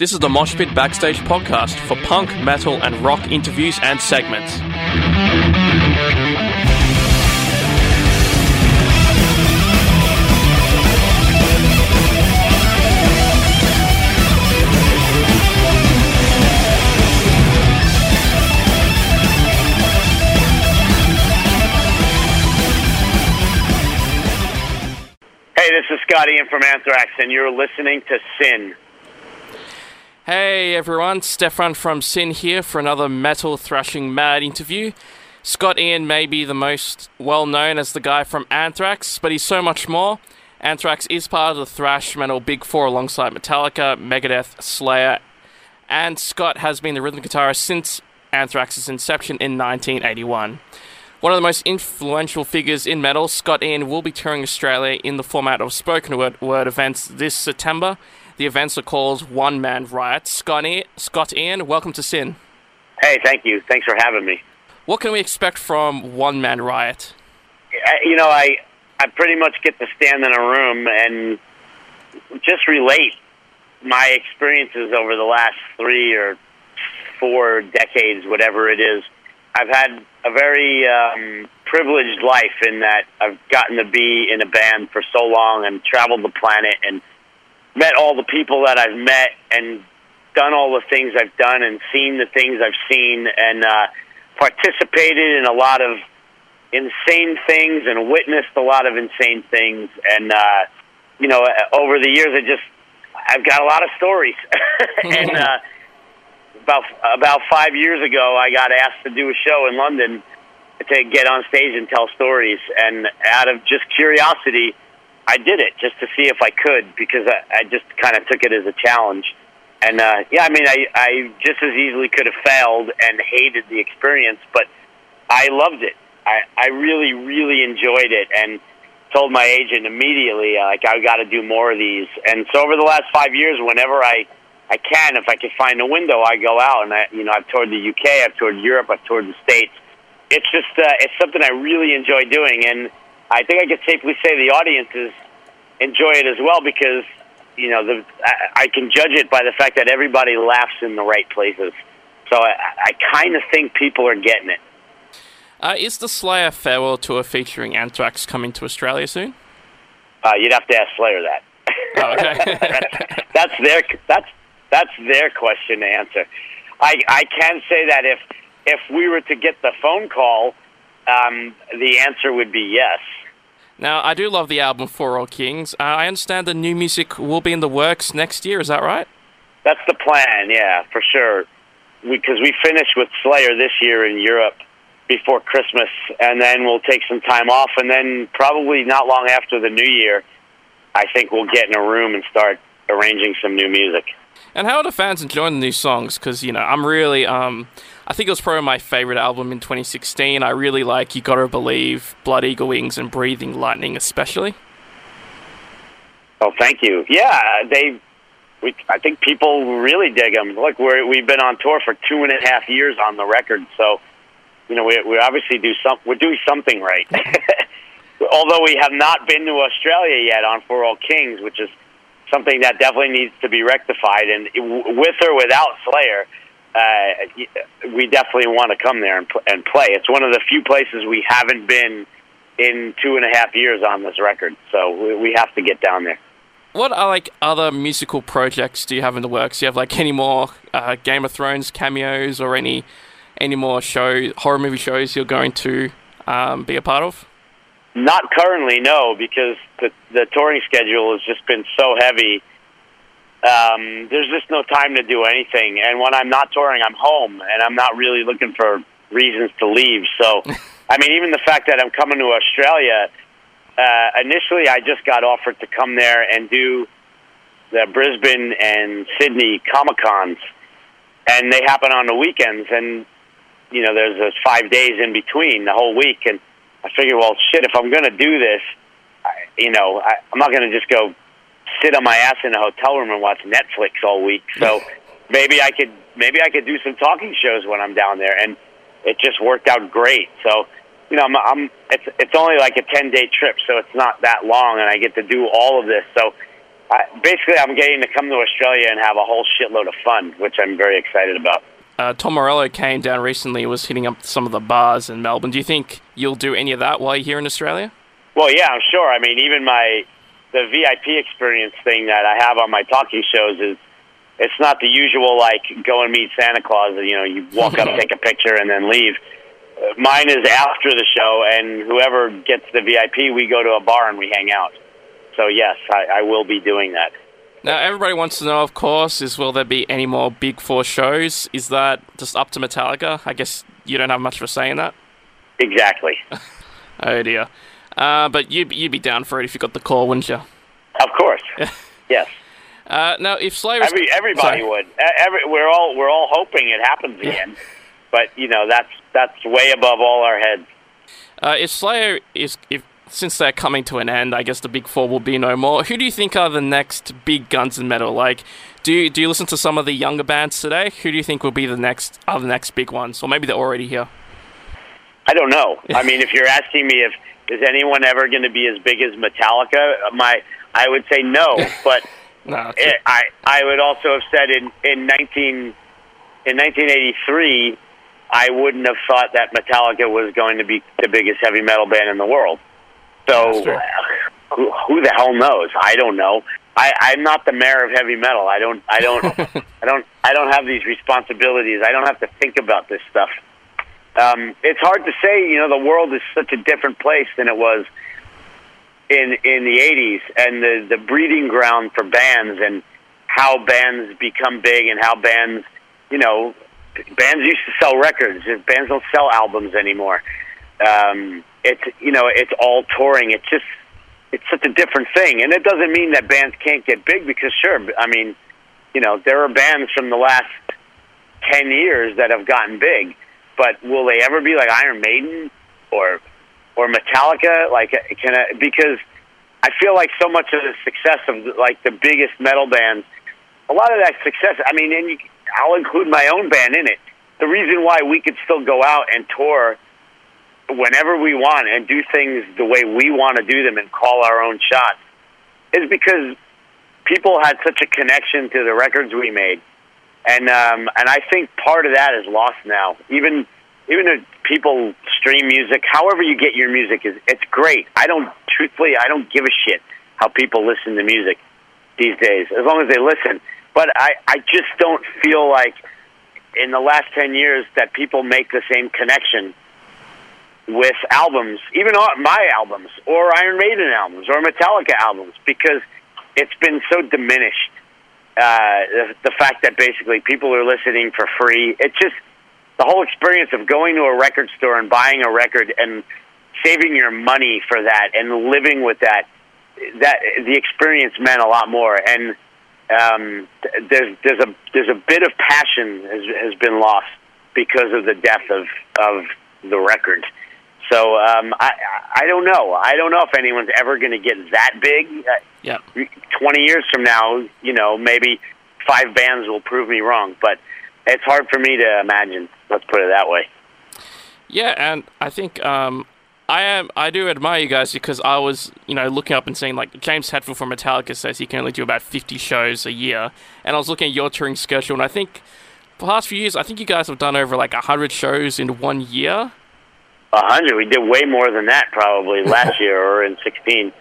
This is the Mosh Pit Backstage podcast for punk, metal, and rock interviews and segments. Hey, this is Scott Ian from Anthrax, and you're listening to SYN. Hey everyone, Stefan from SYN here for another metal thrashing mad interview. Scott Ian may be the most well known as the guy from Anthrax, but he's so much more. Anthrax is part of the thrash metal Big Four alongside Metallica, Megadeth, Slayer, and Scott has been the rhythm guitarist since Anthrax's inception in 1981. One of the most influential figures in metal, Scott Ian will be touring Australia in the format of spoken word, word events this September. The events are called One Man Riot. Scott Ian, Scott Ian, welcome to SYN. Hey, thank you. Thanks for having me. What can we expect from One Man Riot? You know, I I pretty much get to stand in a room and just relate my experiences over the last three or four decades, whatever it is. I've had a very um, privileged life in that I've gotten to be in a band for so long and traveled the planet and met all the people that I've met and done all the things I've done and seen the things I've seen and uh, participated in a lot of insane things and witnessed a lot of insane things. And uh, you know, over the years, I just I've got a lot of stories. and uh, about about five years ago, I got asked to do a show in London to get on stage and tell stories. And out of just curiosity, I did it just to see if I could because I, I just kind of took it as a challenge. And uh, yeah, I mean, I, I just as easily could have failed and hated the experience, but I loved it. I, I really, really enjoyed it, and told my agent immediately, uh, like, I got to do more of these. And so over the last five years, whenever I I can, if I can find a window, I go out and I, you know, I've toured the UK, I've toured Europe, I've toured the States. It's just, uh, it's something I really enjoy doing, and I think I could safely say the audiences enjoy it as well because you know the I, I can judge it by the fact that everybody laughs in the right places. So I, I kind of think people are getting it. Uh, is the Slayer farewell tour featuring Anthrax coming to Australia soon? Uh, you'd have to ask Slayer that. Oh, okay. that's, that's their that's that's their question to answer. I I can say that if if we were to get the phone call, um, the answer would be yes. now, I do love the album For All Kings. Uh, I understand the new music will be in the works next year. Is that right? That's the plan, yeah, for sure. Because we, finished with Slayer this year in Europe before Christmas, and then we'll take some time off, and then probably not long after the new year, I think we'll get in a room and start arranging some new music. And how are the fans enjoying the new songs? Because you know, I'm really, um, I think it was probably my favorite album in 2016. I really like "You Gotta Believe," "Blood Eagle Wings," and "Breathing Lightning," especially. Oh, thank you. Yeah, they. We, I think people really dig them. Look, we're, we've been on tour for two and a half years on the record, so you know we we obviously do some. We're doing something right. Although we have not been to Australia yet on For All Kings, which is something that definitely needs to be rectified. And with or without Slayer, uh, we definitely want to come there and, and play. It's one of the few places we haven't been in two and a half years on this record, so we, we have to get down there. What are like other musical projects do you have in the works? Do you have like any more uh, Game of Thrones cameos or any any more show horror movie shows you're going to um, be a part of? Not currently, no, because the the touring schedule has just been so heavy. Um, there's just no time to do anything, and when I'm not touring, I'm home, and I'm not really looking for reasons to leave. So, I mean, even the fact that I'm coming to Australia, uh, initially I just got offered to come there and do the Brisbane and Sydney Comic Cons, and they happen on the weekends, and you know, there's those five days in between the whole week, and I figure, well, shit, if I'm going to do this, I, you know, I, I'm not going to just go sit on my ass in a hotel room and watch Netflix all week. So maybe I could maybe I could do some talking shows when I'm down there, and it just worked out great. So you know, I'm, I'm it's it's only like a ten day trip, so it's not that long, and I get to do all of this. So I, basically, I'm getting to come to Australia and have a whole shitload of fun, which I'm very excited about. Uh, Tom Morello came down recently, was hitting up some of the bars in Melbourne. Do you think you'll do any of that while you're here in Australia? Well, yeah, I'm sure. I mean, even my the VIP experience thing that I have on my talking shows is it's not the usual like go and meet Santa Claus. You know, you walk up, take a picture, and then leave. Mine is after the show, and whoever gets the VIP, we go to a bar and we hang out. So yes, I, I will be doing that. Now, everybody wants to know, of course, is will there be any more Big Four shows? Is that just up to Metallica? I guess you don't have much for saying that. Exactly. Oh dear. Uh, but you'd, you'd be down for it if you got the call, wouldn't you? Of course. yes. Uh, now, if Slayer Every everybody Sorry. would. Every, we're all we're all hoping it happens again, but you know that's that's way above all our heads. Uh, if Slayer is, if since they're coming to an end, I guess the big four will be no more. Who do you think are the next big guns in metal? Like, do you, do you listen to some of the younger bands today? Who do you think will be the next are the next big ones, or maybe they're already here? I don't know. I mean, if you're asking me if is anyone ever going to be as big as Metallica, my I would say no. But No, it, I I would also have said in in nineteen in 1983, I wouldn't have thought that Metallica was going to be the biggest heavy metal band in the world. So who, who the hell knows? I don't know. I, I'm not the mayor of heavy metal. I don't. I don't. I don't. I don't have these responsibilities. I don't have to think about this stuff. Um, it's hard to say. You know, the world is such a different place than it was in in the '80s, and the the breeding ground for bands and how bands become big and how bands, you know, bands used to sell records. Bands don't sell albums anymore. Um, it's you know, it's all touring. It's just it's such a different thing, and it doesn't mean that bands can't get big because sure, I mean, you know, there are bands from the last ten years that have gotten big, but will they ever be like Iron Maiden or or Metallica? Like, can I, because I feel like so much of the success of like the biggest metal bands, a lot of that success. I mean, and you, I'll include my own band in it. The reason why we could still go out and tour whenever we want and do things the way we want to do them and call our own shots is because people had such a connection to the records we made, and um, and I think part of that is lost now. Even even if people stream music, however you get your music is it's great. I don't truthfully I don't give a shit how people listen to music these days as long as they listen. But I I just don't feel like in the last 10 years that people make the same connection with albums, even my albums or Iron Maiden albums or Metallica albums because it's been so diminished. Uh, the, fact that basically people are listening for free, it's just the whole experience of going to a record store and buying a record and saving your money for that and living with that. That the experience meant a lot more, and um, there's there's a there's a bit of passion has has been lost because of the death of of the record. So um, I I don't know. I don't know if anyone's ever going to get that big. Yeah. 20 years from now, you know, maybe five bands will prove me wrong, but it's hard for me to imagine. Let's put it that way. Yeah, and I think um, I am. I do admire you guys because I was, you know, looking up and seeing like James Hetfield from Metallica says he can only do about fifty shows a year, and I was looking at your touring schedule, and I think for the past few years, I think you guys have done over like hundred shows in one year. A hundred. We did way more than that probably last year or in sixteen.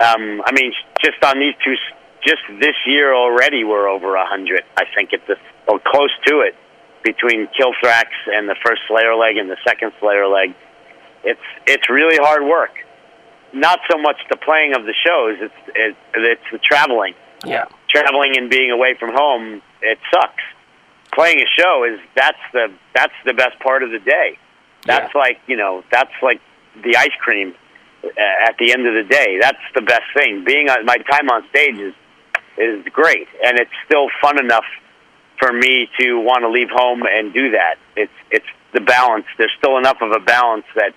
Um, I mean, just on these two, just this year already, we're over a hundred. I think it's the, or close to it between Killthrax and the first Slayer leg and the second Slayer leg. It's it's really hard work. Not so much the playing of the shows; it's it, it's the traveling. Yeah. traveling and being away from home, it sucks. Playing a show is that's the that's the best part of the day. That's like you know that's like the ice cream at the end of the day. That's the best thing. Being on my time on stage is is great, and it's still fun enough for me to want to leave home and do that. It's it's the balance. There's still enough of a balance that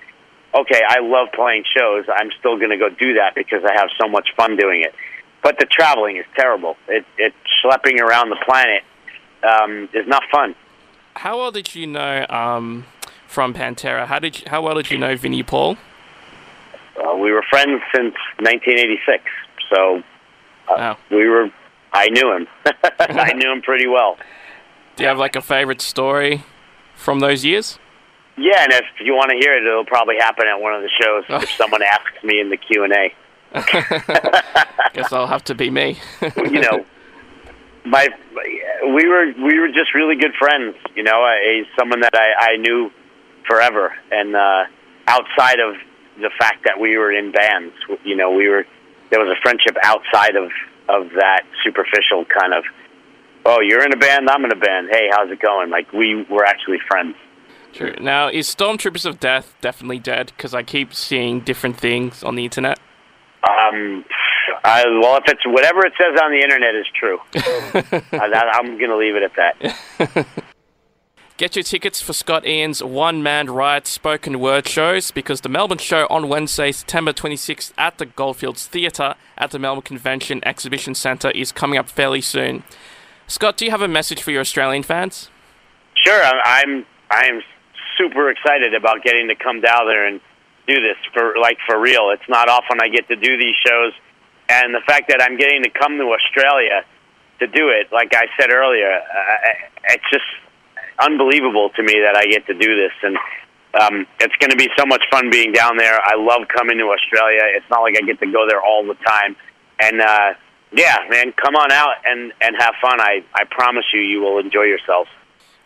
okay, I love playing shows. I'm still going to go do that because I have so much fun doing it. But the traveling is terrible. It it schlepping around the planet um, is not fun. How well did you know um, from Pantera? How did you, how well did you know Vinnie Paul? Uh, we were friends since 1986, so Wow. We were. I knew him. I knew him pretty well. Do you have like a favorite story from those years? Yeah, and if you want to hear it, it'll probably happen at one of the shows if someone asks me in the Q and A. Guess I'll have to be me. You know, my we were we were just really good friends. You know, I, he's someone that I, I knew forever, and uh, outside of the fact that we were in bands, you know, we were there was a friendship outside of of that superficial kind of. Oh, you're in a band. I'm in a band. Hey, how's it going? Like we were actually friends. True. Now, is Stormtroopers of Death definitely dead? Because I keep seeing different things on the internet. Um, I, well, if it's whatever it says on the internet is true, I, I'm going to leave it at that. Get your tickets for Scott Ian's One Man Riot spoken word shows because the Melbourne show on Wednesday, September 26th at the Goldfields Theatre at the Melbourne Convention Exhibition Centre is coming up fairly soon. Scott, do you have a message for your Australian fans? Sure, I'm I'm, super excited about getting to come down there and do this for like for real. It's not often I get to do these shows, and the fact that I'm getting to come to Australia to do it, like I said earlier, uh, it's just unbelievable to me that I get to do this, and um, it's going to be so much fun being down there. I love coming to Australia. It's not like I get to go there all the time, and uh, yeah, man, come on out and and have fun. I I promise you, you will enjoy yourselves.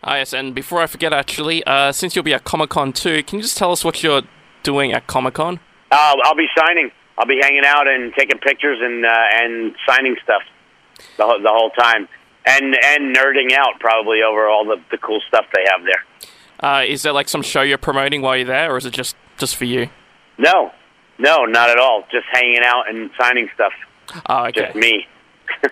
Ah, yes, and before I forget, actually, uh, since you'll be at Comic Con too, can you just tell us what you're doing at Comic Con? Uh, I'll be signing. I'll be hanging out and taking pictures and uh, and signing stuff the whole, the whole time, and and nerding out probably over all the, the cool stuff they have there. Uh, is there like some show you're promoting while you're there, or is it just just for you? No, no, not at all. Just hanging out and signing stuff. Oh, okay. Just me.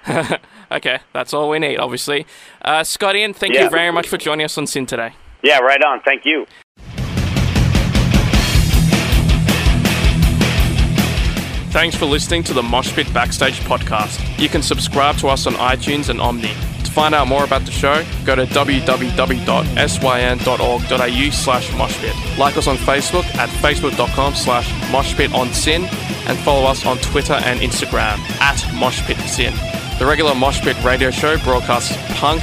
okay, that's all we need, obviously. Uh, Scott Ian, thank Yeah. you very much for joining us on SYN today. Yeah, right on. Thank you. Thanks for listening to the Moshpit Backstage podcast. You can subscribe to us on iTunes and Omni. To find out more about the show, go to www.syn.org.au slash moshpit. Like us on Facebook at facebook.com slash moshpitonsin and follow us on Twitter and Instagram at moshpitsin. The regular Moshpit radio show broadcasts punk,